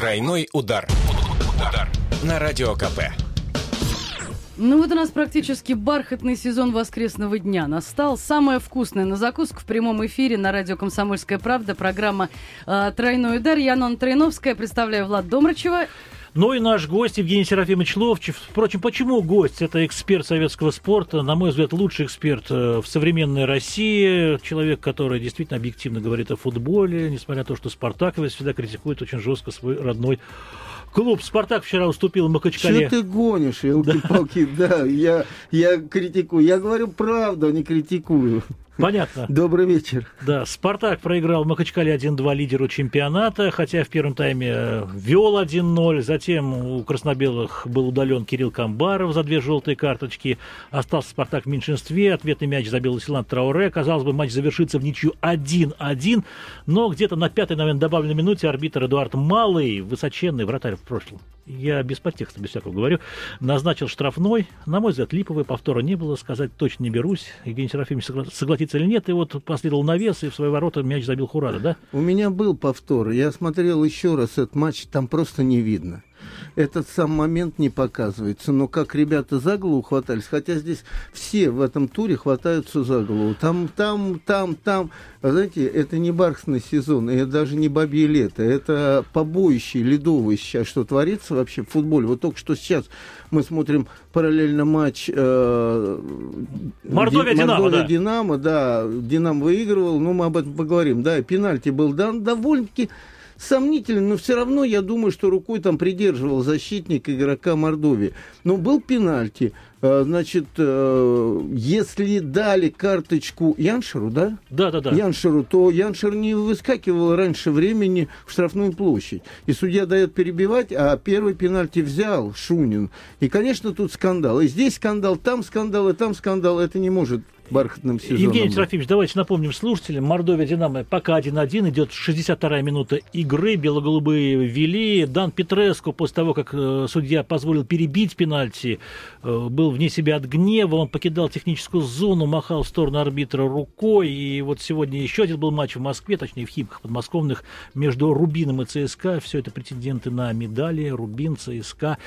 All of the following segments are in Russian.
Тройной удар. Удар. На радио КП. Ну вот у нас практически бархатный сезон воскресного дня настал. Самое вкусное на закуску в прямом эфире на радио «Комсомольская правда». Программа э, «Тройной удар». Я Нон Троиновская. Представляю Влад Домрачева. Ну и наш гость Евгений Серафимович Ловчев. Впрочем, почему гость? Это эксперт советского спорта, на мой взгляд, лучший эксперт э, в современной России. Человек, который действительно объективно говорит о футболе, несмотря на то, что Спартак всегда критикует очень жестко свой родной Клуб «Спартак» вчера уступил Махачкале. Что ты гонишь, елки-палки? Да, я, я критикую. Я говорю правду, а не критикую. Понятно. Добрый вечер. Да, «Спартак» проиграл Махачкале 1-2 лидеру чемпионата, хотя в первом тайме э, вел 1-0. Затем у краснобелых был удален Кирилл Камбаров за две желтые карточки. Остался «Спартак» в меньшинстве. Ответный мяч забил Силан Трауре. Казалось бы, матч завершится в ничью 1-1. Но где-то на пятой, наверное, добавленной минуте арбитр Эдуард Малый, высоченный вратарь в прошлом, я без подтекста, без всякого говорю, назначил штрафной. На мой взгляд, липовый, повтора не было, сказать точно не берусь. Евгений Серафимович согласится или нет, и вот последовал навес, и в свои ворота мяч забил Хурада, да? У меня был повтор, я смотрел еще раз этот матч, там просто не видно этот сам момент не показывается. Но как ребята за голову хватались, хотя здесь все в этом туре хватаются за голову. Там, там, там, там. А знаете, это не бархатный сезон, и это даже не бабье лето. Это побоище ледовое сейчас, что творится вообще в футболе. Вот только что сейчас мы смотрим параллельно матч э, Мордовия-Динамо, да. Динамо, да. Динамо выигрывал, но мы об этом поговорим. Да, пенальти был дан довольно-таки сомнительный, но все равно я думаю, что рукой там придерживал защитник игрока Мордовии. Но был пенальти. А, значит, э, если дали карточку Яншеру, да? Да, да, да. Яншеру, то Яншер не выскакивал раньше времени в штрафную площадь. И судья дает перебивать, а первый пенальти взял Шунин. И, конечно, тут скандал. И здесь скандал, там скандал, и там скандал. Это не может бархатным сезоном. Евгений Серафимович, давайте напомним слушателям. Мордовия Динамо пока 1-1. Идет 62-я минута игры. Белоголубые вели. Дан Петреску после того, как э, судья позволил перебить пенальти, э, был вне себя от гнева. Он покидал техническую зону, махал в сторону арбитра рукой. И вот сегодня еще один был матч в Москве, точнее в Химках подмосковных, между Рубином и ЦСКА. Все это претенденты на медали. Рубин, ЦСКА.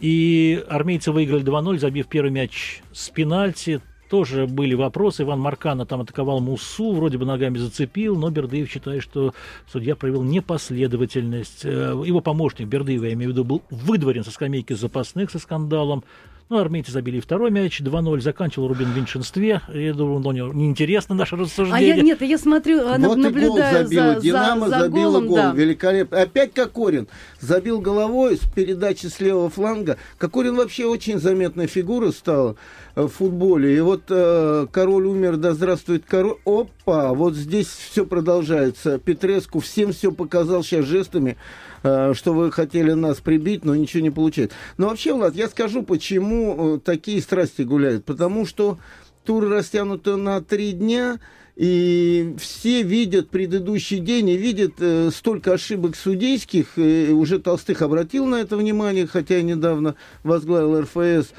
И армейцы выиграли 2-0, забив первый мяч с пенальти тоже были вопросы. Иван Маркана там атаковал Мусу, вроде бы ногами зацепил, но Бердыев считает, что судья проявил непоследовательность. Э, его помощник Бердыев, я имею в виду, был выдворен со скамейки запасных со скандалом. Ну, армейцы забили второй мяч, 2-0, заканчивал Рубин в меньшинстве. Я думаю, ну, неинтересно наше рассуждение. А я нет, я смотрю, вот наблюдаю и гол забила. за, Динамо за, за забила голом, гол. Да. Великолепно. Опять Кокорин забил головой с передачи с левого фланга. Кокорин вообще очень заметная фигура стала в футболе. И вот э, король умер, да здравствует король. Опа, вот здесь все продолжается. Петреску всем все показал сейчас жестами. Э, что вы хотели нас прибить, но ничего не получается. Но вообще, Влад, я скажу, почему э, такие страсти гуляют. Потому что тур растянуты на три дня, и все видят предыдущий день и видят э, столько ошибок судейских. И уже Толстых обратил на это внимание, хотя и недавно возглавил РФС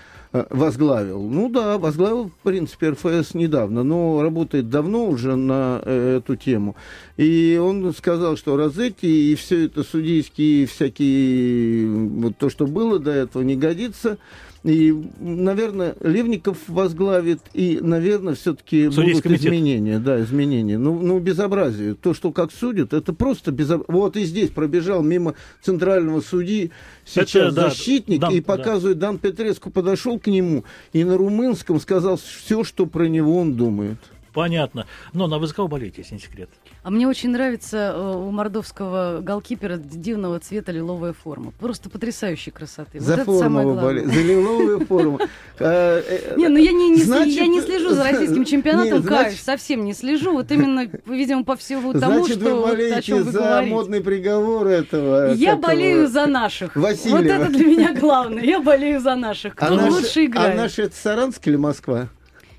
возглавил. Ну да, возглавил, в принципе, РФС недавно, но работает давно уже на э, эту тему. И он сказал, что Розетти и все это судейские всякие, вот то, что было до этого, не годится. И, наверное, Левников возглавит, и, наверное, все-таки будут комитет. изменения. Да, изменения. Ну, ну, безобразие. То, что как судят, это просто безобразие. Вот и здесь пробежал мимо центрального судьи сейчас это, да, защитник Дан, и показывает, да. Дан Петреску подошел к нему и на румынском сказал все, что про него он думает. Понятно. Но на кого болеете, если не секрет? А мне очень нравится э, у мордовского голкипера дивного цвета лиловая форма. Просто потрясающей красоты. За вот форму болеет. За лиловую форму. А, э, не, ну я не, слежу за российским чемпионатом, кайф, совсем не слежу. Вот именно, видимо, по всему тому, что вы болеете за модный приговор этого. Я болею за наших. Вот это для меня главное. Я болею за наших. Кто лучше играет. А наши это Саранск или Москва?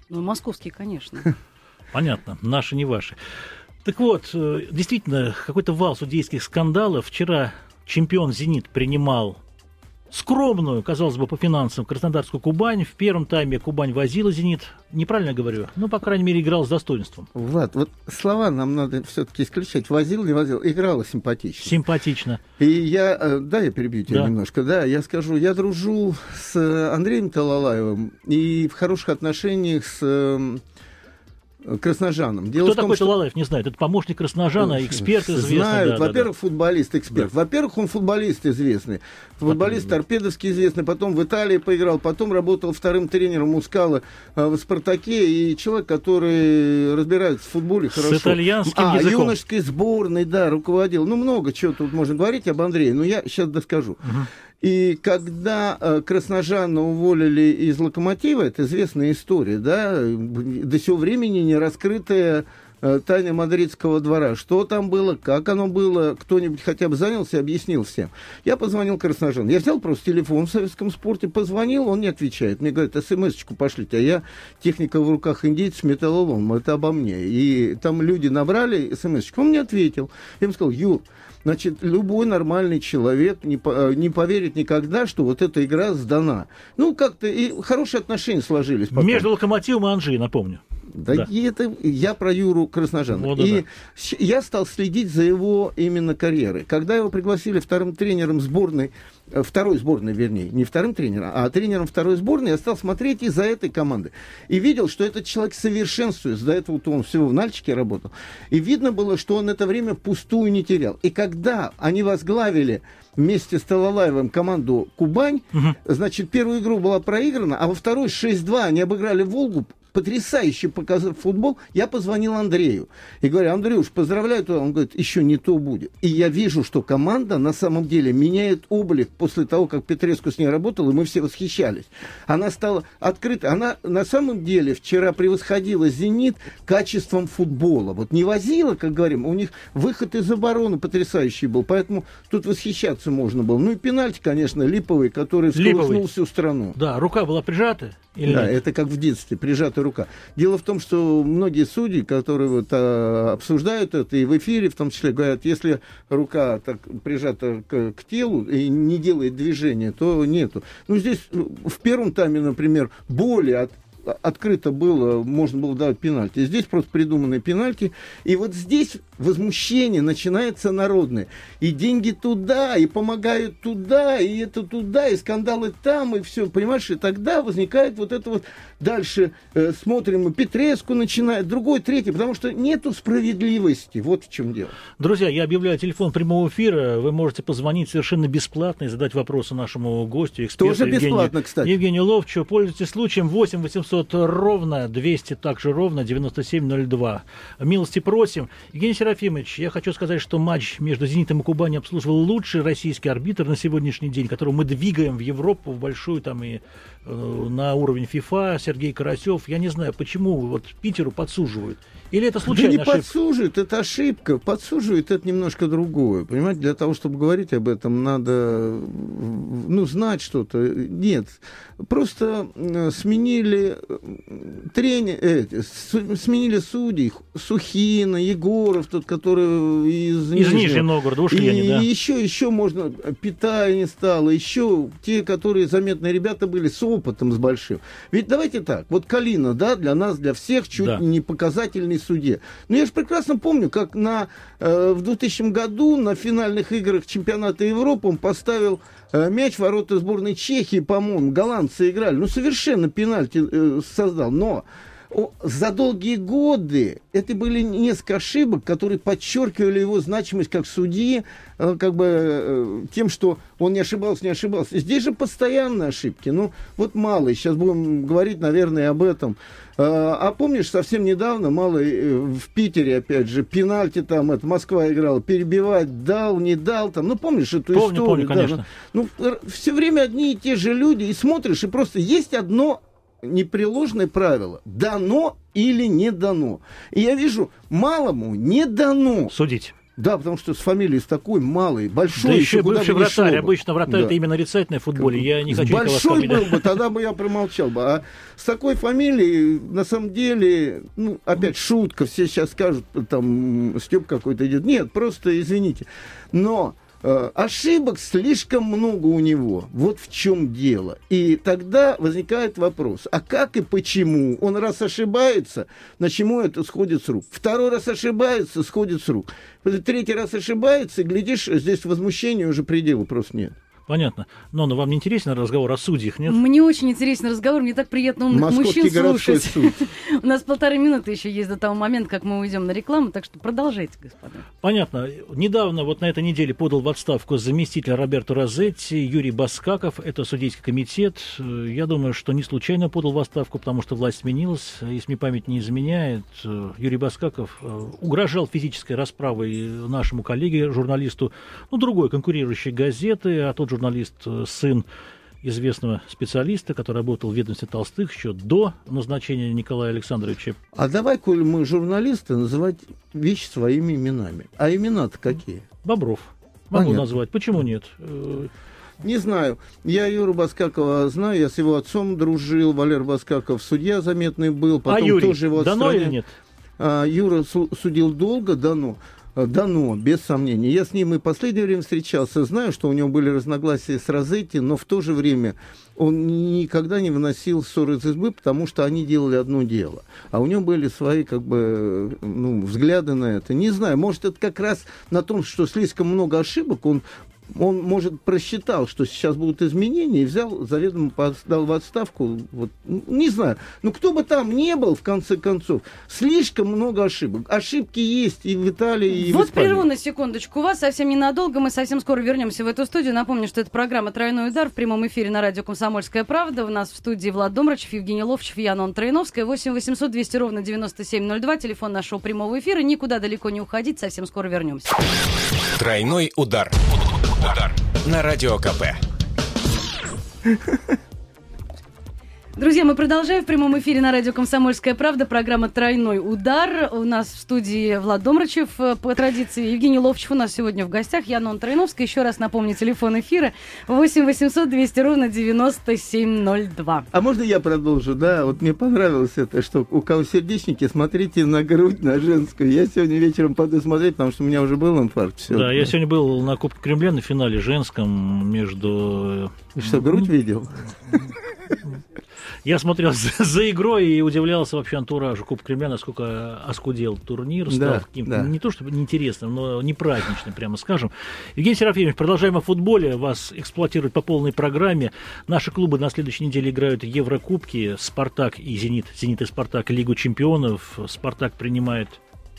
Ну, московские, конечно. Понятно, наши не ваши. Так вот, э, действительно, какой-то вал судейских скандалов. Вчера чемпион «Зенит» принимал скромную, казалось бы, по финансам Краснодарскую Кубань. В первом тайме Кубань возила «Зенит». Неправильно говорю? Ну, по крайней мере, играл с достоинством. Влад, вот слова нам надо все-таки исключать. Возил, не возил. Играла симпатично. Симпатично. И я, э, да, я перебью тебя да. немножко, да, я скажу, я дружу с Андреем Талалаевым и в хороших отношениях с эм, Красножаном. Дело Кто том, такой что... Талалаев, не знает. Это помощник Красножана, эксперт известный. Знают. Да, Во-первых, да, футболист, эксперт. Да. Во-первых, он футболист известный. Футболист торпедовский известный. Потом в Италии поиграл. Потом работал вторым тренером Мускала э, в «Спартаке». И человек, который разбирается в футболе хорошо. С итальянским а, языком. юношеской сборной, да, руководил. Ну, много чего тут можно говорить об Андрее. Но я сейчас доскажу. Угу. И когда э, Красножана уволили из «Локомотива», это известная история, да, до сего времени не раскрытая э, тайна мадридского двора. Что там было, как оно было, кто-нибудь хотя бы занялся, объяснил всем. Я позвонил Красножану. Я взял просто телефон в советском спорте, позвонил, он не отвечает. Мне говорят, смс-очку пошлите, а я техника в руках индейцев, металлолом, это обо мне. И там люди набрали смс-очку, он мне ответил. Я ему сказал, Юр, Значит, любой нормальный человек не, э, не поверит никогда, что вот эта игра сдана. Ну, как-то и хорошие отношения сложились. Потом. Между Локомотивом и Анжи, напомню. Да, да. И это я про Юру Красножана. Вот, и да. я стал следить за его именно карьерой. Когда его пригласили вторым тренером сборной, э, второй сборной, вернее, не вторым тренером, а тренером второй сборной, я стал смотреть из-за этой команды. И видел, что этот человек совершенствуется. До этого он всего в Нальчике работал. И видно было, что он это время пустую не терял. И когда они возглавили вместе с Талалаевым команду «Кубань», угу. значит, первую игру была проиграна, а во второй 6-2 они обыграли «Волгу», потрясающе показал футбол, я позвонил Андрею. И говорю, Андрюш, поздравляю тебя. Он говорит, еще не то будет. И я вижу, что команда на самом деле меняет облик после того, как Петреску с ней работал, и мы все восхищались. Она стала открытой. Она на самом деле вчера превосходила «Зенит» качеством футбола. Вот не возила, как говорим, у них выход из обороны потрясающий был. Поэтому тут восхищаться можно было. Ну и пенальти, конечно, липовый, который всколыхнул всю страну. Да, рука была прижата. Или да, нет? это как в детстве, прижатая рука. Дело в том, что многие судьи, которые вот, а, обсуждают это, и в эфире в том числе говорят, если рука так прижата к, к телу и не делает движения, то нету. Ну, здесь в первом тайме, например, боли от открыто было, можно было давать пенальти. Здесь просто придуманные пенальти. И вот здесь возмущение начинается народное. И деньги туда, и помогают туда, и это туда, и скандалы там, и все. Понимаешь, и тогда возникает вот это вот дальше э, смотрим, мы Петреску начинает, другой, третий, потому что нету справедливости. Вот в чем дело. Друзья, я объявляю телефон прямого эфира. Вы можете позвонить совершенно бесплатно и задать вопросы нашему гостю, эксперту Тоже бесплатно, Евгению, кстати. Евгению Ловчу. Пользуйтесь случаем 8 800 ровно 200, также ровно 9702. Милости просим. Евгений Серафимович, я хочу сказать, что матч между «Зенитом» и «Кубани» обслуживал лучший российский арбитр на сегодняшний день, которого мы двигаем в Европу, в большую там и на уровень ФИФА, Сергей Карасев. Я не знаю, почему вот Питеру подсуживают. Или это случайно? Да не ошибка? подсуживает, это ошибка. Подсуживает это немножко другое. Понимаете, для того, чтобы говорить об этом, надо ну, знать что-то. Нет. Просто сменили тренер, э, сменили судей. Сухина, Егоров, тот, который из, из Нижнего Новгорода ушли и, они, да. еще, еще можно, питание стало, еще те, которые заметные ребята были с опытом, с большим. Ведь давайте так, вот Калина, да, для нас, для всех чуть да. не показательный суде. Но я же прекрасно помню, как на, э, в 2000 году на финальных играх чемпионата Европы он поставил э, мяч в ворота сборной Чехии, по-моему, голландцы играли. Ну, совершенно пенальти э, создал. Но за долгие годы это были несколько ошибок, которые подчеркивали его значимость как судьи, э, как бы э, тем, что он не ошибался, не ошибался. Здесь же постоянные ошибки. Ну, вот малый, сейчас будем говорить, наверное, об этом. Э, а помнишь, совсем недавно малый в Питере, опять же, пенальти там, это Москва играла, перебивать, дал, не дал, там, ну, помнишь эту помню, историю? Помню, конечно. Да, ну, все время одни и те же люди, и смотришь, и просто есть одно непреложное правило. Дано или не дано. И я вижу, малому не дано. Судить. Да, потому что с фамилией с такой малой, большой. Да еще, еще бывший вратарь. Бы. Обычно вратарь да. это именно нарицательное в футболе. Я не хочу Большой был бы, тогда бы я промолчал бы. А с такой фамилией, на самом деле, ну, опять шутка, все сейчас скажут, там, Степ какой-то идет. Нет, просто извините. Но ошибок слишком много у него. Вот в чем дело. И тогда возникает вопрос, а как и почему? Он раз ошибается, на чему это сходит с рук? Второй раз ошибается, сходит с рук. Третий раз ошибается, и глядишь, здесь возмущения уже предела просто нет. Понятно. Но, но вам не интересен разговор о судьях, нет? Мне очень интересен разговор, мне так приятно умных Московский мужчин слушать. Суд. У нас полторы минуты еще есть до того момента, как мы уйдем на рекламу, так что продолжайте, господа. Понятно. Недавно, вот на этой неделе, подал в отставку заместитель Роберто Розетти, Юрий Баскаков, это судейский комитет. Я думаю, что не случайно подал в отставку, потому что власть сменилась. Если мне память не изменяет, Юрий Баскаков э, угрожал физической расправой нашему коллеге, журналисту, ну, другой конкурирующей газеты, а тот же журналист, э, сын известного специалиста, который работал в ведомстве Толстых еще до назначения Николая Александровича. А давай, коль мы журналисты, называть вещи своими именами. А имена-то какие? Бобров. Могу Понятно. назвать. Почему нет? Э, Не знаю. Я Юру Баскакова знаю, я с его отцом дружил. Валер Баскаков судья заметный был. Потом а Юрий, тоже его дано или нет? А, Юра судил долго, дано. Э, дано, без сомнения. Я с ним и последнее время встречался, знаю, что у него были разногласия с Розетти, но в то же время он никогда не выносил ссоры из избы, потому что они делали одно дело. А у него были свои как бы, ну, взгляды на это. Не знаю, может, это как раз на том, что слишком много ошибок, он он, может, просчитал, что сейчас будут изменения, и взял, заведомо подал в отставку. Вот, не знаю. Ну, кто бы там не был, в конце концов, слишком много ошибок. Ошибки есть и в Италии, и вот в Испании. прерву на секундочку. У вас совсем ненадолго. Мы совсем скоро вернемся в эту студию. Напомню, что это программа «Тройной удар» в прямом эфире на радио «Комсомольская правда». У нас в студии Влад Домрачев, Евгений Ловчев, Яна Троиновская. 8 800 200 ровно 9702. Телефон нашего прямого эфира. Никуда далеко не уходить. Совсем скоро вернемся. «Тройной удар». Удар на радио КП. Друзья, мы продолжаем в прямом эфире на радио «Комсомольская правда». Программа «Тройной удар». У нас в студии Влад Домрачев. По традиции Евгений Ловчев у нас сегодня в гостях. Я Нон Троиновская. Еще раз напомню, телефон эфира 8 800 200 ровно 9702. А можно я продолжу? Да, вот мне понравилось это, что у кого сердечники, смотрите на грудь, на женскую. Я сегодня вечером пойду смотреть, потому что у меня уже был инфаркт. Все. Да, я сегодня был на Кубке Кремля на финале женском между... Что, грудь видел? Я смотрел за, за игрой и удивлялся вообще антуражу Куб Кремля, насколько оскудел турнир, стал да, каким да. не то чтобы неинтересным, но не праздничным, прямо скажем. Евгений Серафимович, продолжаем о футболе, вас эксплуатируют по полной программе. Наши клубы на следующей неделе играют Еврокубки, Спартак и Зенит, Зенит и Спартак, Лигу чемпионов. Спартак принимает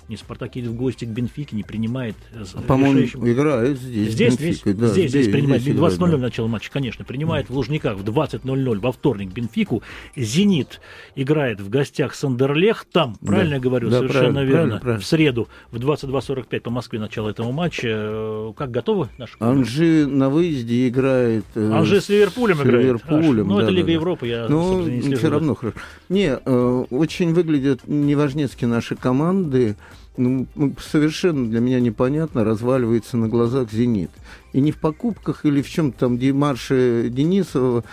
не Спартак едет в гости к Бенфике, не принимает. А, по-моему, решающим... играет здесь. Здесь, здесь, да, здесь, здесь, здесь принимает. 20.00 да. начало матча, конечно. Принимает да. в Лужниках в 20.00 во вторник Бенфику. Зенит играет в гостях Сандерлех. Там, да. правильно я говорю, да, совершенно правильно, верно. Правильно, правильно. В среду в 22.45 по Москве начало этого матча. Э, как готовы наши Анжи на выезде играет. Э, Анжи с Ливерпулем с играет. Ливерпулем, ну, да, это Лига да, Европы, я ну, не все равно хорошо. Не, э, очень выглядят неважнецки наши команды ну, ну, совершенно для меня непонятно, разваливается на глазах «Зенит». И не в покупках или в чем-то там Демарше Денисова.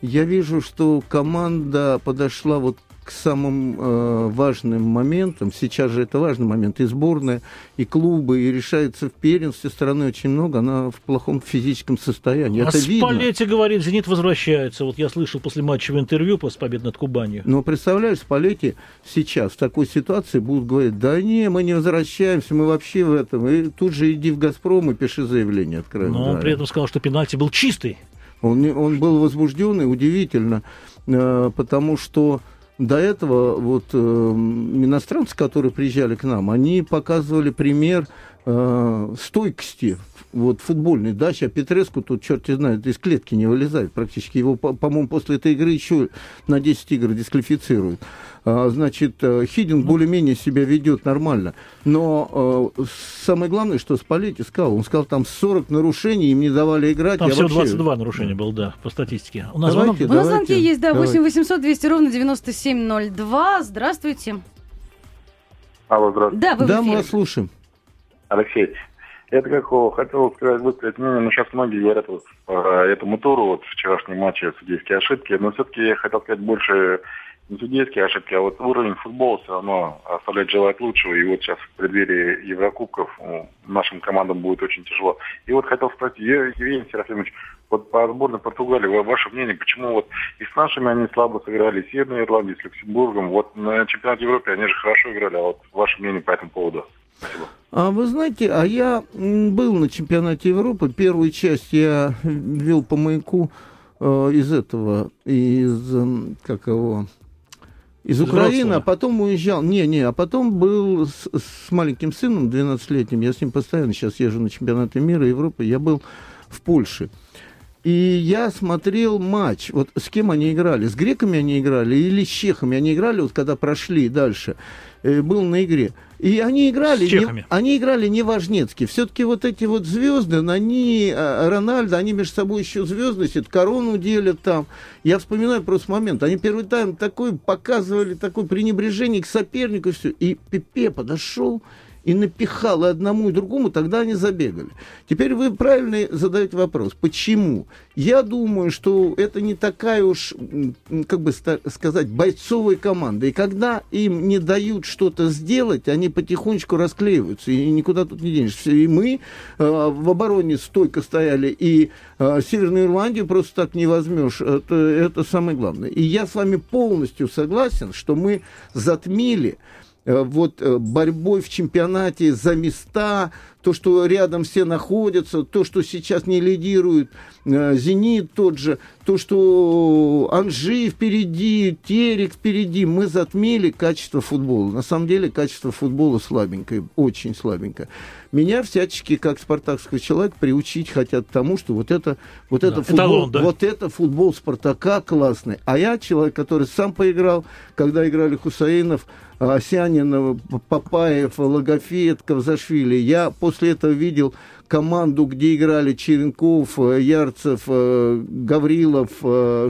Я вижу, что команда подошла вот к самым э, важным моментам. Сейчас же это важный момент. И сборная, и клубы, и решается в первенстве страны очень много. Она в плохом физическом состоянии. А это Спалетти видно. говорит, «Зенит» возвращается. Вот я слышал после матча в интервью после победы над Кубанью. Но представляешь, Спалетти сейчас в такой ситуации будут говорить, да не, мы не возвращаемся, мы вообще в этом. И тут же иди в «Газпром» и пиши заявление откровенно. Но он при этом сказал, что пенальти был чистый. Он, он был возбужденный, удивительно, э, потому что до этого вот э, иностранцы, которые приезжали к нам, они показывали пример э, стойкости вот футбольной. Да, сейчас Петреску тут, черт знает, из клетки не вылезает практически. Его, по-моему, после этой игры еще на 10 игр дисквалифицируют. А, значит, э, Хидин более-менее себя ведет нормально. Но э, самое главное, что Спалетти сказал, он сказал, там 40 нарушений, им не давали играть. Там всего вообще... 22 нарушения было, да, по статистике. У нас давайте, звонок? У нас звонки есть, да, 8 800 200 ровно 9702. Здравствуйте. Алло, здравствуйте. Да, вы да мы вас слушаем. Алексей, это как хотел сказать, высказать мнение, но сейчас многие говорят вот, по этому туру, вот вчерашнем матче судейские ошибки, но все-таки я хотел сказать больше не судейские ошибки, а вот уровень футбола все равно оставляет желать лучшего. И вот сейчас в преддверии Еврокубков ну, нашим командам будет очень тяжело. И вот хотел спросить, Евгений Серафимович, вот по сборной Португалии, ваше мнение, почему вот и с нашими они слабо сыграли, и с Северной Ирландией, с Люксембургом, вот на чемпионате Европы они же хорошо играли, а вот ваше мнение по этому поводу? Спасибо. А вы знаете, а я был на чемпионате Европы, первую часть я вел по маяку э, из этого, из, как его, из Украины, а потом уезжал. Не, не, а потом был с, с маленьким сыном, 12-летним, я с ним постоянно сейчас езжу на чемпионаты мира, Европы, я был в Польше. И я смотрел матч. Вот с кем они играли? С греками они играли или с чехами? Они играли, вот когда прошли дальше. Э, был на игре. И они играли, не, они играли не важнецки. Все-таки вот эти вот звезды, они, а, Рональдо, они между собой еще звездность, корону делят там. Я вспоминаю просто момент. Они первый тайм такой показывали, такое пренебрежение к сопернику и все. И Пепе подошел и напихал и одному, и другому, тогда они забегали. Теперь вы правильно задаете вопрос, почему? Я думаю, что это не такая уж, как бы сказать, бойцовая команда. И когда им не дают что-то сделать, они потихонечку расклеиваются, и никуда тут не денешься. И мы э, в обороне стойко стояли, и э, Северную Ирландию просто так не возьмешь. Это, это самое главное. И я с вами полностью согласен, что мы затмили вот э, борьбой в чемпионате за места, то, что рядом все находятся, то, что сейчас не лидирует э, «Зенит» тот же, то, что Анжи впереди, Терек впереди, мы затмили качество футбола. На самом деле качество футбола слабенькое, очень слабенькое. Меня всячески, как спартакский человек, приучить хотят тому, что вот это, вот да, это футбол, эталон, да? вот это футбол Спартака классный. А я человек, который сам поиграл, когда играли Хусаинов, Осянин, Папаев, Логофеев, Кавзашвили. Я после этого видел команду, где играли Черенков, Ярцев, Гаврилов,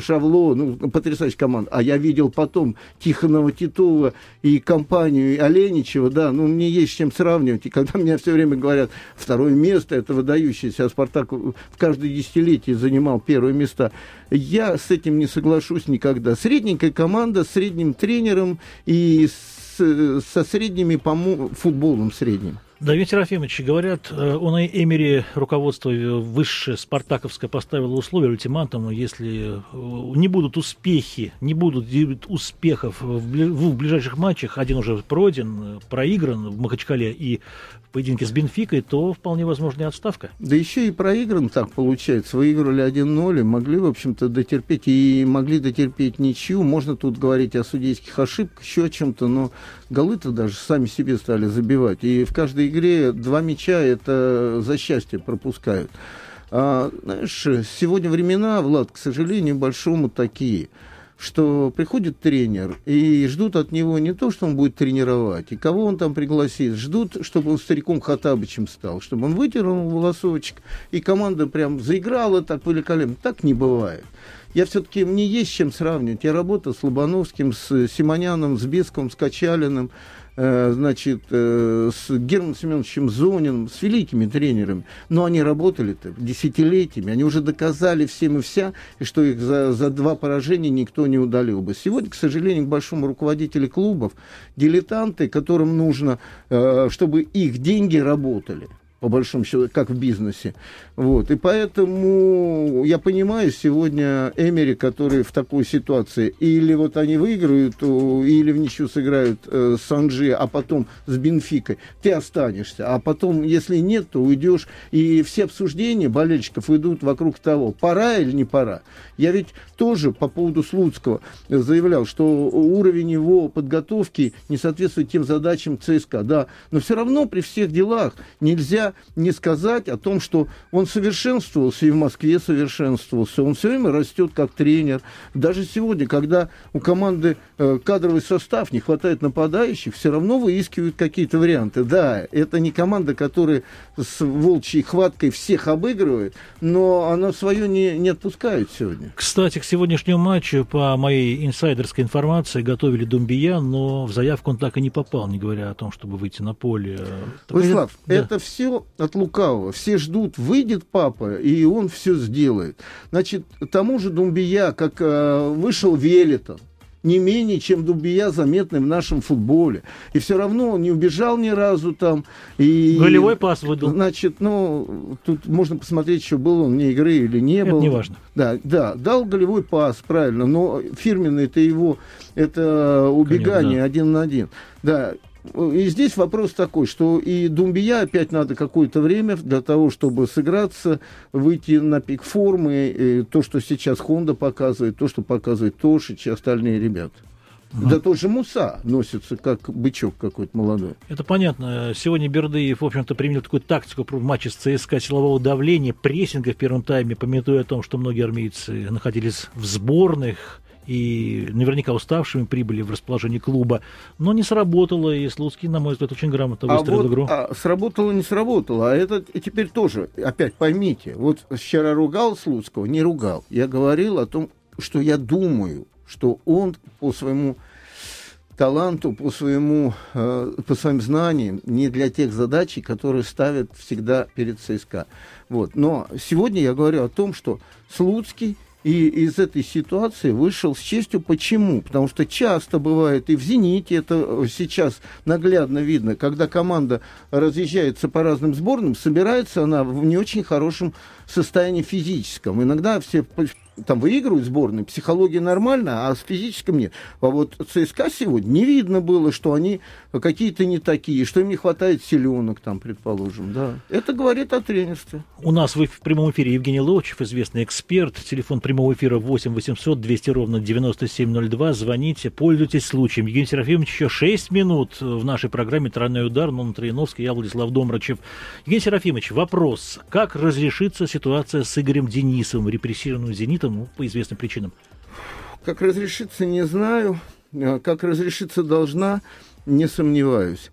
Шавло, ну, потрясающая команда. А я видел потом Тихонова, Титова и компанию Оленичева, да, ну, мне есть с чем сравнивать. И когда мне все время говорят, второе место, это выдающееся, а Спартак в каждое десятилетие занимал первые места, я с этим не соглашусь никогда. Средненькая команда с средним тренером и с со средними футболом средним. Давид Серафимович, говорят, э, он и Эмери руководство высшее спартаковское поставило условия, ультиматум, если э, не будут успехи, не будут успехов в ближайших матчах, один уже пройден, проигран в Махачкале и в поединке с Бенфикой, то вполне возможна отставка. Да еще и проигран так получается. Выиграли 1-0 могли, в общем-то, дотерпеть. И могли дотерпеть ничью. Можно тут говорить о судейских ошибках, еще о чем-то, но голы-то даже сами себе стали забивать. И в каждой игре два мяча это за счастье пропускают. А, знаешь, сегодня времена, Влад, к сожалению, большому такие что приходит тренер и ждут от него не то, что он будет тренировать, и кого он там пригласит, ждут, чтобы он стариком Хатабычем стал, чтобы он вытянул волосочек, и команда прям заиграла так великолепно. Так не бывает я все-таки, мне есть с чем сравнивать. Я работал с Лобановским, с Симоняном, с Беском, с Качалиным, значит, э, с Германом Семеновичем Зониным, с великими тренерами. Но они работали-то десятилетиями. Они уже доказали всем и вся, что их за, за два поражения никто не удалил бы. Сегодня, к сожалению, к большому руководителю клубов, дилетанты, которым нужно, э, чтобы их деньги работали по большому счету, как в бизнесе. Вот. И поэтому я понимаю сегодня Эмери, которые в такой ситуации, или вот они выиграют, или в ничью сыграют э, с Анжи, а потом с Бенфикой, ты останешься. А потом, если нет, то уйдешь. И все обсуждения болельщиков идут вокруг того, пора или не пора. Я ведь тоже по поводу Слуцкого заявлял, что уровень его подготовки не соответствует тем задачам ЦСКА. Да, но все равно при всех делах нельзя не сказать о том, что он совершенствовался и в Москве совершенствовался. Он все время растет как тренер. Даже сегодня, когда у команды э, кадровый состав, не хватает нападающих, все равно выискивают какие-то варианты. Да, это не команда, которая с волчьей хваткой всех обыгрывает, но она свое не, не отпускает сегодня. Кстати, к сегодняшнему матчу, по моей инсайдерской информации, готовили Думбия, но в заявку он так и не попал, не говоря о том, чтобы выйти на поле. Владислав, да. это все от лукавого. Все ждут, выйдет папа, и он все сделает. Значит, тому же Думбия, как э, вышел Велитон, не менее, чем Дубия заметны в нашем футболе. И все равно он не убежал ни разу там. И, Голевой пас выдал. Значит, ну, тут можно посмотреть, что был он вне игры или не Это был. не важно. Да, да, дал голевой пас, правильно, но фирменный это его, это убегание да. один на один. Да, и здесь вопрос такой, что и Думбия опять надо какое-то время для того, чтобы сыграться, выйти на пик формы, и то, что сейчас Хонда показывает, то, что показывает Тошич и остальные ребята. Да тот же Муса носится как бычок какой-то молодой. Это понятно. Сегодня Бердыев, в общем-то, применил такую тактику в матче с ЦСКА силового давления, прессинга в первом тайме, пометуя о том, что многие армейцы находились в сборных и наверняка уставшими прибыли в расположение клуба, но не сработало, и Слуцкий, на мой взгляд, очень грамотно А выстроил вот игру. а, сработало, не сработало. А это и теперь тоже, опять поймите, вот вчера ругал Слуцкого, не ругал. Я говорил о том, что я думаю, что он по своему таланту, по, своему, э, по своим знаниям, не для тех задач, которые ставят всегда перед ЦСКА. Вот. Но сегодня я говорю о том, что Слуцкий и из этой ситуации вышел с честью. Почему? Потому что часто бывает, и в «Зените» это сейчас наглядно видно, когда команда разъезжается по разным сборным, собирается она в не очень хорошем состоянии физическом. Иногда все там выигрывают сборные, психология нормальная, а с физическим нет. А вот ЦСКА сегодня не видно было, что они какие-то не такие, что им не хватает силенок там, предположим. Да. Это говорит о тренерстве. У нас в, прямом эфире Евгений Ловчев, известный эксперт. Телефон прямого эфира 8 800 200 ровно 9702. Звоните, пользуйтесь случаем. Евгений Серафимович, еще 6 минут в нашей программе «Тройной удар». Нон Троиновский, я Владислав Домрачев. Евгений Серафимович, вопрос. Как разрешится ситуация с Игорем Денисовым, репрессированным «Зенитом», ну, по известным причинам? Как разрешится, не знаю. Как разрешиться должна, не сомневаюсь.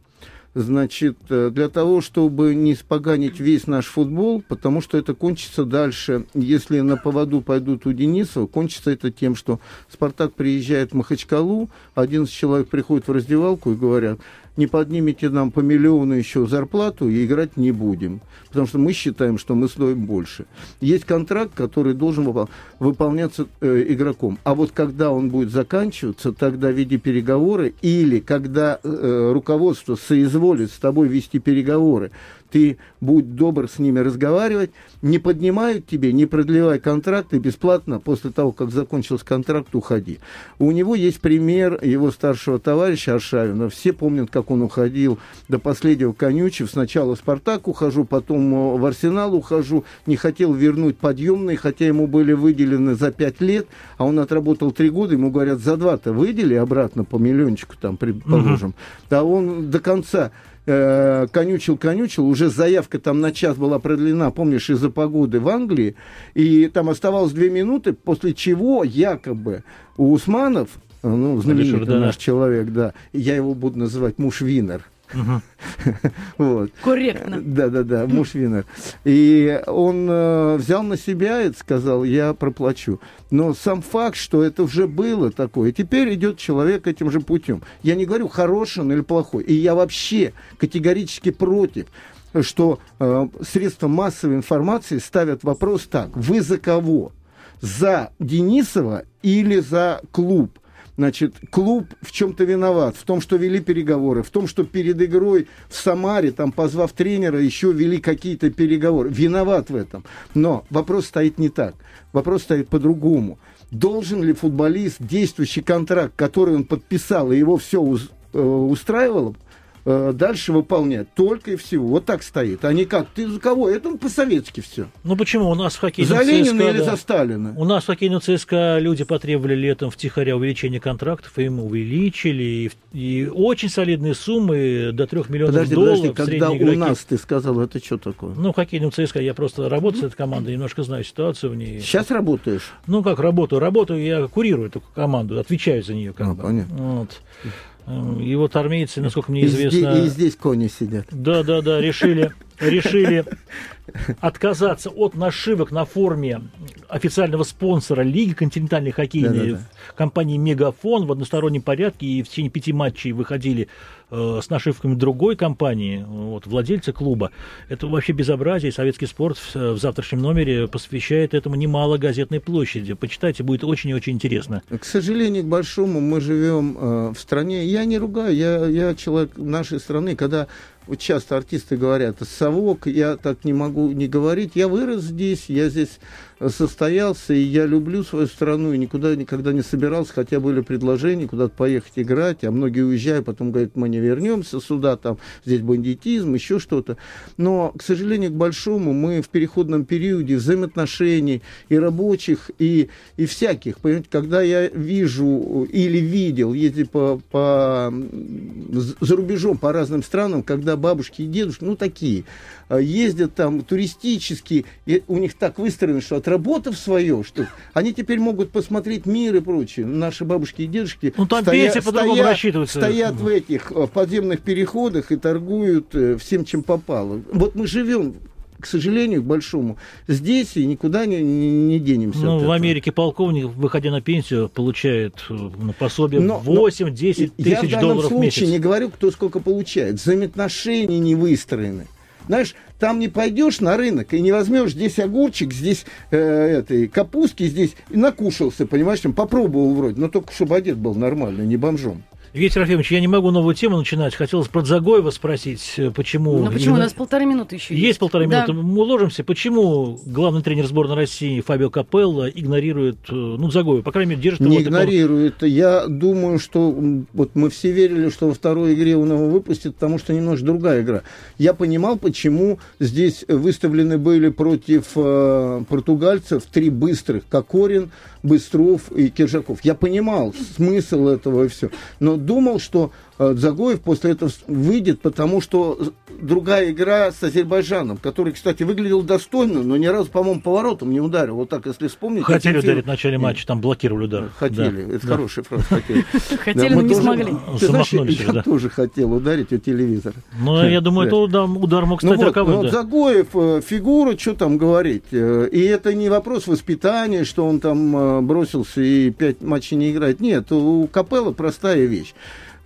Значит, для того, чтобы не споганить весь наш футбол, потому что это кончится дальше, если на поводу пойдут у Денисова, кончится это тем, что Спартак приезжает в Махачкалу, 11 человек приходят в раздевалку и говорят, не поднимете нам по миллиону еще зарплату и играть не будем. Потому что мы считаем, что мы стоим больше. Есть контракт, который должен выпол- выполняться э, игроком. А вот когда он будет заканчиваться, тогда виде переговоры или когда э, руководство соизволит с тобой вести переговоры, ты будь добр с ними разговаривать, не поднимают тебе, не продлевай контракт, и бесплатно после того, как закончился контракт, уходи. У него есть пример его старшего товарища Аршавина. Все помнят, как он уходил до последнего конючев. Сначала в «Спартак» ухожу, потом в «Арсенал» ухожу. Не хотел вернуть подъемные, хотя ему были выделены за пять лет, а он отработал три года. Ему говорят, за два-то выдели обратно по миллиончику, там, предположим. Uh-huh. А он до конца конючил, конючил, уже заявка там на час была продлена, помнишь, из-за погоды в Англии, и там оставалось две минуты, после чего якобы у Усманов, ну, знаменитый Алишер, да. наш человек, да, я его буду называть муж Винер. вот. Корректно. Да, да, да, муж Винер. И он э, взял на себя и сказал, я проплачу. Но сам факт, что это уже было такое, теперь идет человек этим же путем. Я не говорю, хороший он или плохой. И я вообще категорически против что э, средства массовой информации ставят вопрос так, вы за кого? За Денисова или за клуб? Значит, клуб в чем-то виноват, в том, что вели переговоры, в том, что перед игрой в Самаре, там, позвав тренера, еще вели какие-то переговоры. Виноват в этом. Но вопрос стоит не так. Вопрос стоит по-другому. Должен ли футболист действующий контракт, который он подписал, и его все устраивало, дальше выполнять только и всего. Вот так стоит. А не как, ты за кого? Это по-советски все. Ну почему? У нас в хоккейном За Ленина ЦСКА, или да. за Сталина? У нас в хоккейном ЦСКА люди потребовали летом втихаря увеличения контрактов, и им увеличили, и, и очень солидные суммы, до 3 миллионов Подожди, долларов. подожди, когда у игроки. нас, ты сказал, это что такое? Ну, в хоккейном ЦСКА я просто работаю с этой командой, немножко знаю ситуацию в ней. Сейчас работаешь? Ну, как работаю? Работаю, я курирую эту команду, отвечаю за нее. Как А, бы. понятно. Вот. И вот армейцы, насколько мне И, известно... здесь, и здесь кони сидят. Да, да, да, решили, решили, отказаться от нашивок на форме официального спонсора Лиги континентальной хоккейной Да-да-да. компании «Мегафон» в одностороннем порядке и в течение пяти матчей выходили э, с нашивками другой компании, вот, владельца клуба. Это вообще безобразие. Советский спорт в, в завтрашнем номере посвящает этому немало газетной площади. Почитайте, будет очень и очень интересно. К сожалению, к большому, мы живем э, в стране. Я не ругаю, я, я человек нашей страны, когда вот часто артисты говорят совок, я так не могу не говорить. Я вырос здесь, я здесь состоялся, и я люблю свою страну, и никуда никогда не собирался, хотя были предложения куда-то поехать играть, а многие уезжают, потом говорят, мы не вернемся сюда, там здесь бандитизм, еще что-то. Но, к сожалению, к большому, мы в переходном периоде взаимоотношений и рабочих, и, и всяких. Понимаете, когда я вижу или видел, ездил по, по, за рубежом, по разным странам, когда бабушки и дедушки, ну, такие, э, ездят там туристически, и у них так выстроено, что отработав свое, что они теперь могут посмотреть мир и прочее. Наши бабушки и дедушки Ну, там стоя- пенсия стоят- стоят в этих э, подземных переходах и торгуют э, всем, чем попало. Вот мы живем к сожалению, к большому, здесь и никуда не, не, не денемся. Ну, в. Америке полковник, выходя на пенсию, получает э, ну, пособие Но- 8-10 Я в тысяч данном долларов в случае месяц. не говорю, кто сколько получает. Взаимоотношения не выстроены. Знаешь, там не пойдешь на рынок и не возьмешь здесь огурчик, здесь э, этой капустки, здесь и накушался, понимаешь, там попробовал вроде, но только чтобы одет был нормально, не бомжом. Виктор Ефимович, я не могу новую тему начинать. Хотелось про Дзагоева спросить, э, почему... Ну почему? У нас полторы минуты еще есть. Есть полторы Да. минуты. Мы уложимся. Почему главный тренер сборной России Фабио Капелло игнорирует, э, ну, Дзагоева, по крайней мере, держит Не его такого- игнорирует. Я думаю, что вот мы все верили, что во второй игре он его выпустит, потому что немножко другая игра. Я понимал, почему здесь выставлены были против э, португальцев три быстрых. Кокорин, Быстров и Киржаков. Я понимал смысл этого и все. Но думал, что э, Дзагоев после этого выйдет, потому что другая игра с Азербайджаном, который, кстати, выглядел достойно, но ни разу, по-моему, поворотом не ударил. Вот так, если вспомнить. Хотели ударить в начале матча, там блокировали удар. Хотели, Да. это Да. хорошая фраза, хотели. Хотели, Да, но не тоже- смогли. Ты знаешь, я да. тоже хотел ударить у телевизора. Но я думаю, это удар, удар мог Ну стать вот, роковым. ну, да. Загоев, э, фигура, что там говорить. Э, И это не вопрос воспитания, что он там э, бросился и пять матчей не играет. Нет, у Капелла простая вещь.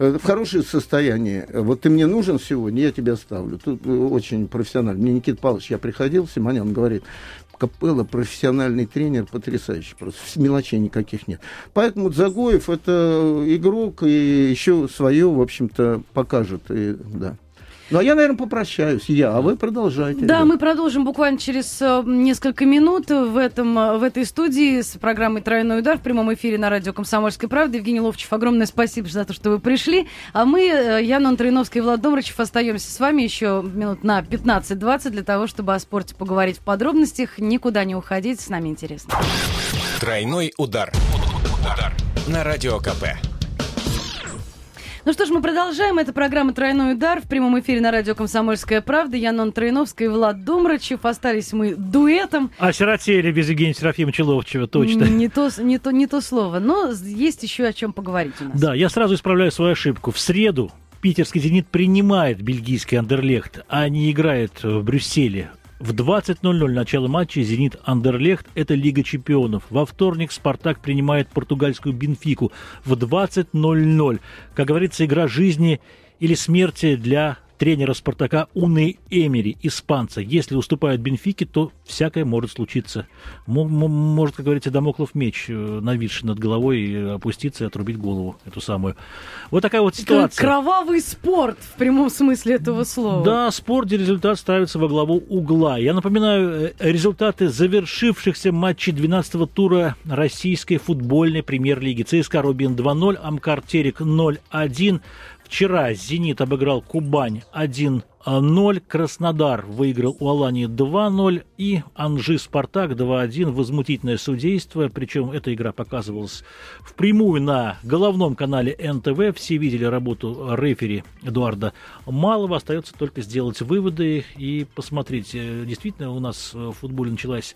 Э, В хорошее состояние. Вот ты мне нужен сегодня, я тебя оставлю. Тут э, очень профессионально. Мне Никита Павлович, я приходил, Симонян говорит, Капелла профессиональный тренер, потрясающий просто. Мелочей никаких нет. Поэтому Загоев это игрок и еще свое, в общем-то, покажет. И, да. Ну, а я, наверное, попрощаюсь. Я, а вы продолжайте. Да, ребят. мы продолжим буквально через э, несколько минут в, этом, э, в этой студии с программой «Тройной удар» в прямом эфире на радио «Комсомольская правда». Евгений Ловчев, огромное спасибо за то, что вы пришли. А мы, э, Яна Антриновская и Влад Домрачев, остаемся с вами еще минут на 15-20 для того, чтобы о спорте поговорить в подробностях. Никуда не уходить, с нами интересно. Тройной удар. Удар. На радио КП. Ну что ж, мы продолжаем. Это программа «Тройной удар» в прямом эфире на радио «Комсомольская правда». Я Нон Троиновская и Влад Домрачев. Остались мы дуэтом. Осиротели без Евгения Серафимовича Ловчева, точно. Не то, не, то, не то слово. Но есть еще о чем поговорить у нас. Да, я сразу исправляю свою ошибку. В среду питерский «Зенит» принимает бельгийский «Андерлехт», а не играет в Брюсселе. В 20.00 начало матча «Зенит Андерлехт» – это Лига чемпионов. Во вторник «Спартак» принимает португальскую «Бенфику» в 20.00. Как говорится, игра жизни или смерти для тренера «Спартака» Уны Эмери, испанца. Если уступают Бенфике, то всякое может случиться. Мо- мо- Может, как говорится, домоклов меч, э, нависший над головой, э, опуститься и отрубить голову эту самую. Вот такая вот ситуация. Кровавый спорт в прямом смысле этого слова. Да, спор, где результат ставится во главу угла. Я напоминаю э, результаты завершившихся матчей 12-го тура российской футбольной премьер-лиги. ЦСКА Рубин 2-0, Амкар Терек 0-1. Вчера «Зенит» обыграл Кубань 1-0, Краснодар выиграл у Алании 2-0 и Анжи Спартак 2-1. Возмутительное судейство, причем эта игра показывалась впрямую на головном канале НТВ. Все видели работу рефери Эдуарда Малого. Остается только сделать выводы и посмотреть. Э, Действительно, у нас в футболе началась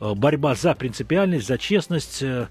э, борьба за принципиальность, за честность. Э,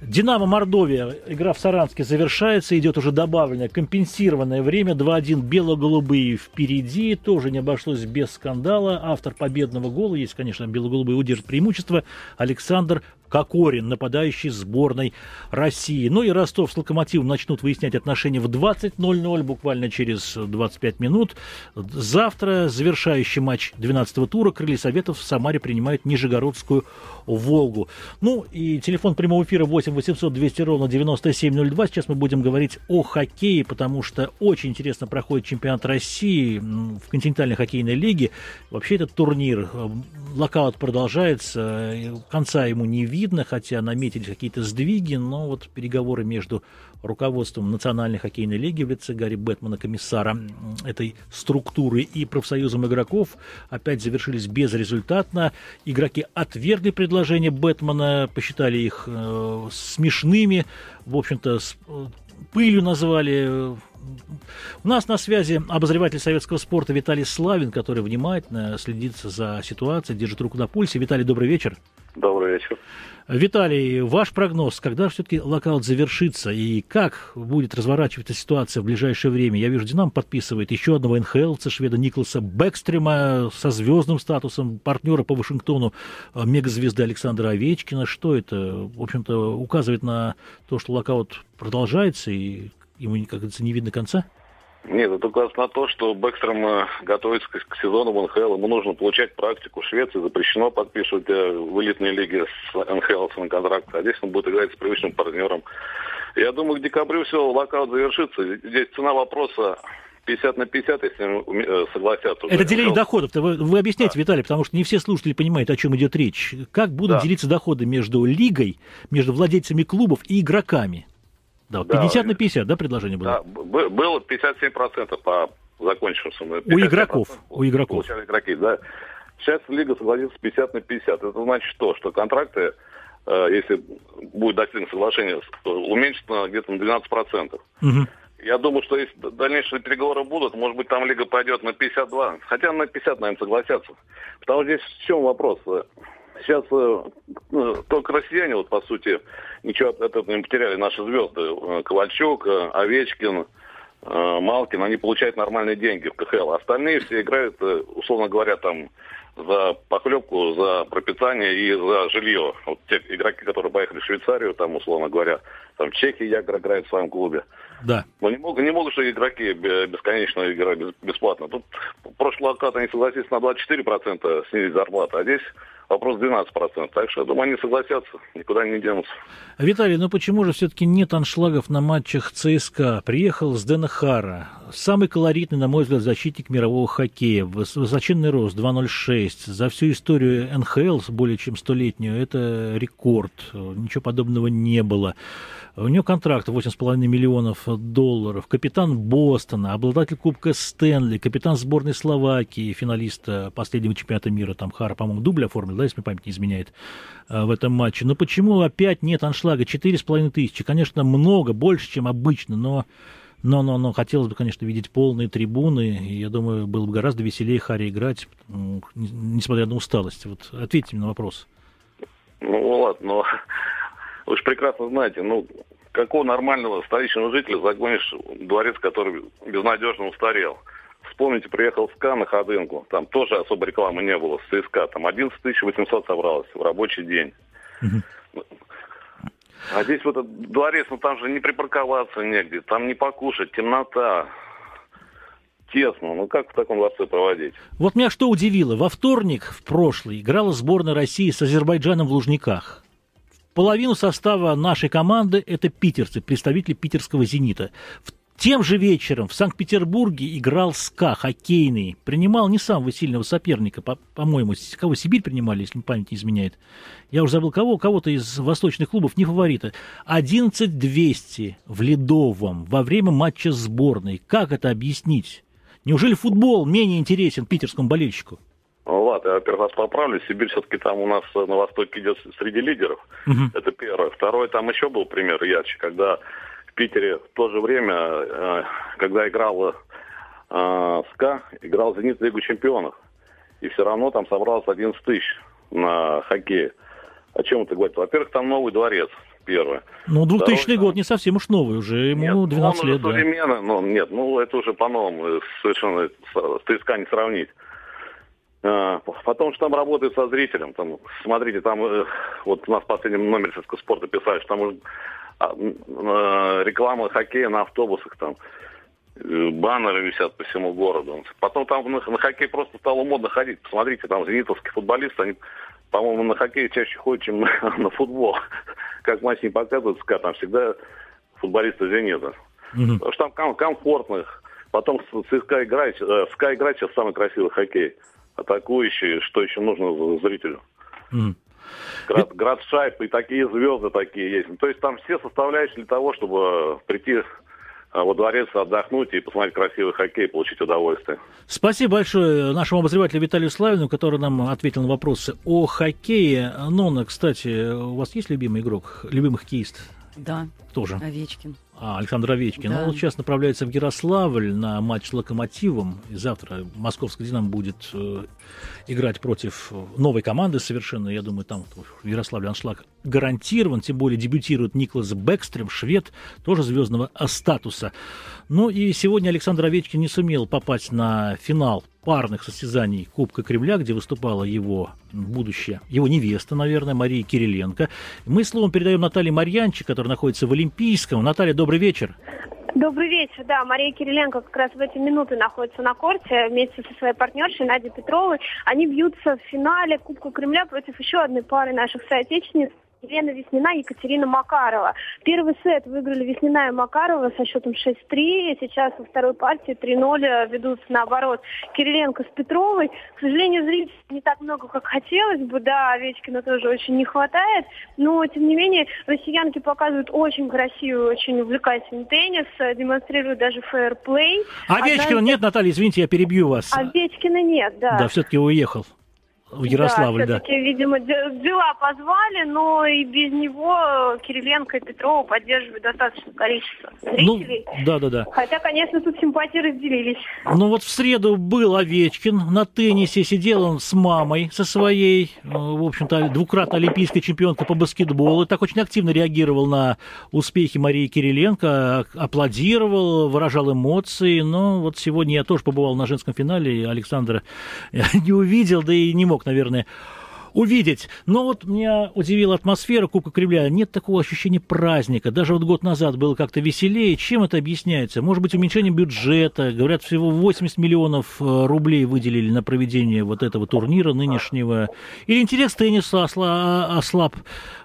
Динамо Мордовия. Игра в Саранске завершается. Идет уже добавленное, компенсированное время. 2-1 бело-голубые впереди. России. Тоже не обошлось без скандала. Автор победного гола, есть, конечно, белоголубые удержат преимущество, Александр Кокорин, нападающий сборной России. Ну и Ростов с Локомотивом начнут выяснять отношения в 20.00, буквально через 25 минут. Завтра завершающий матч 12-го тура. Крылья Советов в Самаре принимают Нижегородскую Волгу. Ну и телефон прямого эфира 8 800 200 ровно 9702. Сейчас мы будем говорить о хоккее, потому что очень интересно проходит чемпионат России в континентальной хоккейной лиге. Вообще этот турнир, э, локаут продолжается, конца ему не видно видно, хотя наметились какие-то сдвиги, но вот переговоры между руководством Национальной хоккейной лиги в лице Гарри Бэтмана, комиссара этой структуры, и профсоюзом игроков опять завершились безрезультатно. Игроки отвергли предложение Бэтмена, посчитали их э, смешными, в общем-то, с, э, пылью назвали. У нас на связи обозреватель советского спорта Виталий Славин, который внимательно следит за ситуацией, держит руку на пульсе. Виталий, добрый вечер. Добрый вечер. Виталий, ваш прогноз, когда все-таки локаут завершится и как будет разворачиваться ситуация в ближайшее время? Я вижу, Динамо подписывает еще одного НХЛца, шведа Николаса Бэкстрема со звездным статусом партнера по Вашингтону э, мегазвезды Александра Овечкина. Что это, в общем-то, указывает на то, что локаут продолжается и ему, как говорится, не видно конца? Нет, это указывает на то, что Бэкстром э, готовится к, к сезону в НХЛ. Ему нужно получать практику. В Швеции запрещено подписывать э, в элитной лиге с НХЛ на контракт. А здесь он будет играть с привычным партнером. Я думаю, к декабрю все, локаут завершится. Здесь цена вопроса 50 на 50, если э, согласятся. Это деление доходов. Вы, вы объясняете, да. Виталий, потому что не все слушатели понимают, о чем идет речь. Как будут да. делиться доходы между лигой, между владельцами клубов и игроками? Да, 50 да, на 50, да, предложение было? Да, было 57% по закончившимся. У игроков, у игроков. Игроки, да. Сейчас Лига согласится 50 на 50. Это значит что? Что контракты, э, если будет достигнуто соглашение, уменьшатся где-то на 12%. Угу. Я думаю, что если дальнейшие переговоры будут, может быть, там Лига пойдет на 52. Хотя на 50, наверное, согласятся. Потому что здесь в чем вопрос? Сейчас э, ну, только россияне, вот по сути, ничего от этого не потеряли. Наши звезды, э, Ковальчук, э, Овечкин, Малкин, они получают нормальные деньги в КХЛ. Остальные все играют, условно говоря, там за похлебку, за пропитание и за жилье. Вот те игроки, которые поехали в Швейцарию, там, условно говоря, там в Чехии Ягр играет в своем клубе. Да. Но не могут, не могут что игроки бесконечно играть бесплатно. Тут прошлый локат они согласились на 24% снизить зарплату, а здесь вопрос 12%. Так что, я думаю, они согласятся, никуда не денутся. Виталий, ну почему же все-таки нет аншлагов на матчах ЦСКА? Приехал с Дэна Хара, самый колоритный, на мой взгляд, защитник мирового хоккея, высоченный рост 2.06. За всю историю НХЛ, более чем столетнюю, это рекорд. Ничего подобного не было. У него контракт 8,5 миллионов долларов. Капитан Бостона, обладатель Кубка Стэнли, капитан сборной Словакии, финалист последнего чемпионата мира. Там Хара, по-моему, дубль оформил, да, если мне память не изменяет, э, в этом матче. Но почему опять нет аншлага? 4,5 тысячи. Конечно, много, больше, чем обычно, но но, но, но хотелось бы, конечно, видеть полные трибуны. И я думаю, было бы гораздо веселее Харе играть, несмотря на усталость. Вот ответьте мне на вопрос. Ну ладно, но вы же прекрасно знаете, ну, какого нормального столичного жителя загонишь дворец, который безнадежно устарел? Вспомните, приехал в СКА на Ходынку, там тоже особо рекламы не было, с ЦСКА, там 11 800 собралось в рабочий день. А здесь вот этот дворец, ну там же не припарковаться негде, там не покушать, темнота, тесно. Ну как в таком дворце проводить? Вот меня что удивило. Во вторник, в прошлый, играла сборная России с Азербайджаном в Лужниках. Половину состава нашей команды – это питерцы, представители питерского «Зенита». В тем же вечером в Санкт-Петербурге играл СКА, хоккейный. Принимал не самого сильного соперника, по- по-моему. Кого Сибирь принимали, если память не изменяет. Я уже забыл кого, кого-то из восточных клубов, не фаворита. 11-200 в Ледовом во время матча сборной. Как это объяснить? Неужели футбол менее интересен питерскому болельщику? Ну, ладно, я, во-первых, вас поправлю. Сибирь все-таки там у нас на Востоке идет среди лидеров. Угу. Это первое. Второе, там еще был пример ярче, когда Питере в то же время, э, когда играл э, СКА, играл «Зенит» Лигу чемпионов. И все равно там собралось 11 тысяч на хоккее. О чем это говорит? Во-первых, там новый дворец, первое. Ну, 2000 Второй, год не совсем уж новый, уже ему нет, 12 он лет, да. современный, но нет, ну, это уже по-новому, совершенно с ТСК не сравнить. Потом, что там работает со зрителем. Там, смотрите, там э, вот у нас в последнем номере спорта писали, что там уже а, а, реклама хоккея на автобусах, там э, баннеры висят по всему городу. Потом там на, на хоккей просто стало модно ходить. Посмотрите, там зенитовские футболисты, они, по-моему, на хоккей чаще ходят, чем на, на футбол. Как матч не показывают, там всегда футболисты «Зенита». Угу. Потому что там ком- комфортных. Потом ЦСКА играет, э, СКА играет сейчас самый красивый хоккей атакующие, что еще нужно зрителю. Mm. Град, град шайб и такие звезды такие есть. Ну, то есть там все составляющие для того, чтобы прийти а, во дворец отдохнуть и посмотреть красивый хоккей, получить удовольствие. Спасибо большое нашему обозревателю Виталию Славину, который нам ответил на вопросы о хоккее. Нона, кстати, у вас есть любимый игрок, любимый хоккеист? Да. Тоже. Овечкин. А, Александр Овечкин. Да. Он сейчас направляется в Ярославль на матч с «Локомотивом». И завтра московский «Динамо» будет э, играть против новой команды совершенно. Я думаю, там в Ярославле аншлаг гарантирован. Тем более дебютирует Никлас Бэкстрем, швед, тоже звездного статуса. Ну и сегодня Александр Овечкин не сумел попасть на финал парных состязаний Кубка Кремля, где выступала его будущая, его невеста, наверное, Мария Кириленко. Мы словом передаем Наталье Марьянчик, которая находится в Олимпийском. Наталья, добрый вечер. Добрый вечер, да. Мария Кириленко как раз в эти минуты находится на корте вместе со своей партнершей Надей Петровой. Они бьются в финале Кубка Кремля против еще одной пары наших соотечественниц Елена Веснина и Екатерина Макарова. Первый сет выиграли Веснина и Макарова со счетом 6-3. Сейчас во второй партии 3-0 ведут наоборот Кириленко с Петровой. К сожалению, зрителей не так много, как хотелось бы. Да, Овечкина тоже очень не хватает. Но, тем не менее, россиянки показывают очень красивый, очень увлекательный теннис, демонстрируют даже фейерплей. Овечкина Одна... нет, Наталья, извините, я перебью вас. Овечкина нет, да. Да, все-таки уехал в Ярославль, да. все-таки, видимо, дела позвали, но и без него Кириленко и Петрова поддерживают достаточное количество ну, зрителей. Ну, да, да, да. Хотя, конечно, тут симпатии разделились. Ну вот в среду был Овечкин, на теннисе сидел он с мамой, со своей, э, в общем-то, двукратной олимпийской чемпионкой по баскетболу. Так очень активно реагировал на успехи Марии Кириленко, аплодировал, выражал эмоции. Но вот сегодня я тоже побывал на женском финале, и Александра не увидел, да и не мог мог, наверное, увидеть. Но вот меня удивила атмосфера Кубка Кремля. Нет такого ощущения праздника. Даже вот год назад было как-то веселее. Чем это объясняется? Может быть, уменьшением бюджета? Говорят, всего 80 миллионов э, рублей выделили на проведение вот этого турнира нынешнего. Или интерес к теннису ослаб.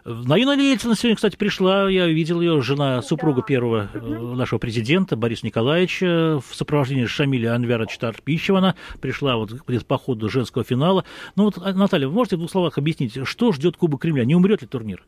Наина Ельцина сегодня, кстати, пришла. Я видел ее, жена, супруга первого э, нашего президента Бориса Николаевича в сопровождении Шамиля Анвяровича Тарпищева. Она пришла вот по ходу женского финала. Ну вот, Наталья, вы можете в двух словах объяснить, что ждет Кубок Кремля? Не умрет ли турнир?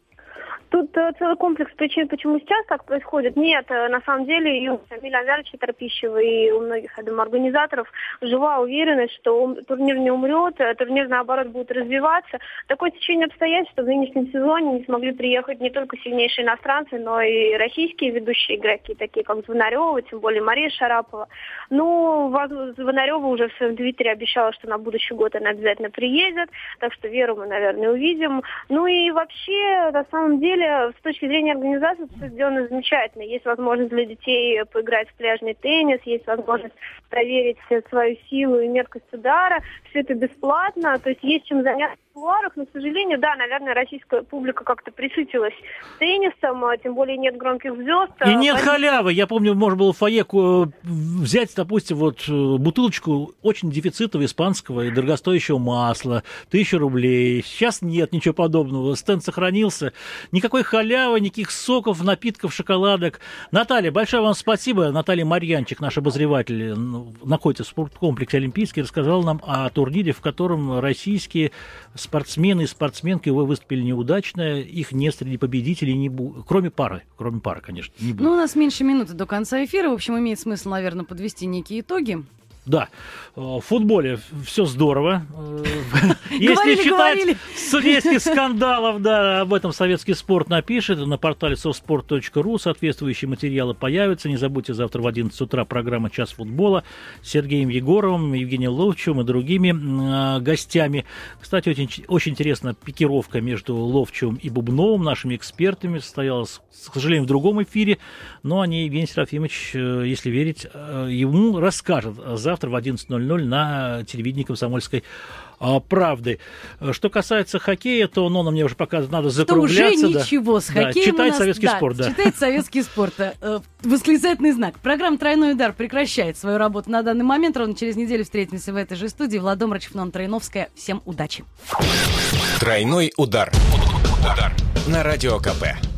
Тут э, целый комплекс причин, почему сейчас так происходит. Нет, э, на самом деле и у Самиля Азаровича Торпищева, и у многих, я думаю, организаторов жива уверенность, что турнир не умрет, э, турнир, наоборот, будет развиваться. Такое течение обстоятельств, что в нынешнем сезоне не смогли приехать не только сильнейшие иностранцы, но и российские ведущие игроки, такие как Звонарева, тем более Мария Шарапова. Ну, Звонарева уже в своем твиттере обещала, что на будущий год она обязательно приедет, так что Веру мы, наверное, увидим. Ну и вообще, на самом деле, деле, с точки зрения организации, все сделано замечательно. Есть возможность для детей поиграть в пляжный теннис, есть возможность проверить свою силу и меткость удара. Все это бесплатно, то есть есть чем заняться кулуарах, но, к сожалению, да, наверное, российская публика как-то присытилась теннисом, а тем более нет громких звезд. И а нет халявы. Я помню, можно было в фойе э, взять, допустим, вот э, бутылочку очень дефицитного испанского и дорогостоящего масла, тысячу рублей. Сейчас нет ничего подобного. Стенд сохранился. Никакой халявы, никаких соков, напитков, шоколадок. Наталья, большое вам спасибо. Наталья Марьянчик, наш обозреватель, находится в спорткомплексе Олимпийский, рассказал нам о турнире, в котором российские спортсмены и спортсменки вы выступили неудачно, их не среди победителей не будет, кроме пары, кроме пары, конечно, не будет. Ну, у нас меньше минуты до конца эфира, в общем, имеет смысл, наверное, подвести некие итоги. Да, э, в футболе все здорово. Э, если считать судейских скандалов, да, об этом советский спорт напишет. На портале softsport.ru соответствующие материалы появятся. Не забудьте, завтра в 11 утра программа «Час футбола» с Сергеем Егоровым, Евгением Ловчевым и другими э, гостями. Кстати, очень, очень интересно, пикировка между Ловчевым и Бубновым, нашими экспертами, состоялась, к сожалению, в другом эфире, но они, Евгений Серафимович, если верить, ему расскажет завтра завтра в 11.00 на телевидении «Комсомольской а, правды. Что касается хоккея, то ну, мне уже пока надо закругляться. Что уже ничего с хоккеем да, Читает нас, советский да, спорт, да. Читает советский спорт. Э, восклицательный знак. Программа «Тройной удар» прекращает свою работу на данный момент. Ровно через неделю встретимся в этой же студии. Владом Рачевнон Троиновская. Всем удачи. Тройной удар. Удар. На радио КП.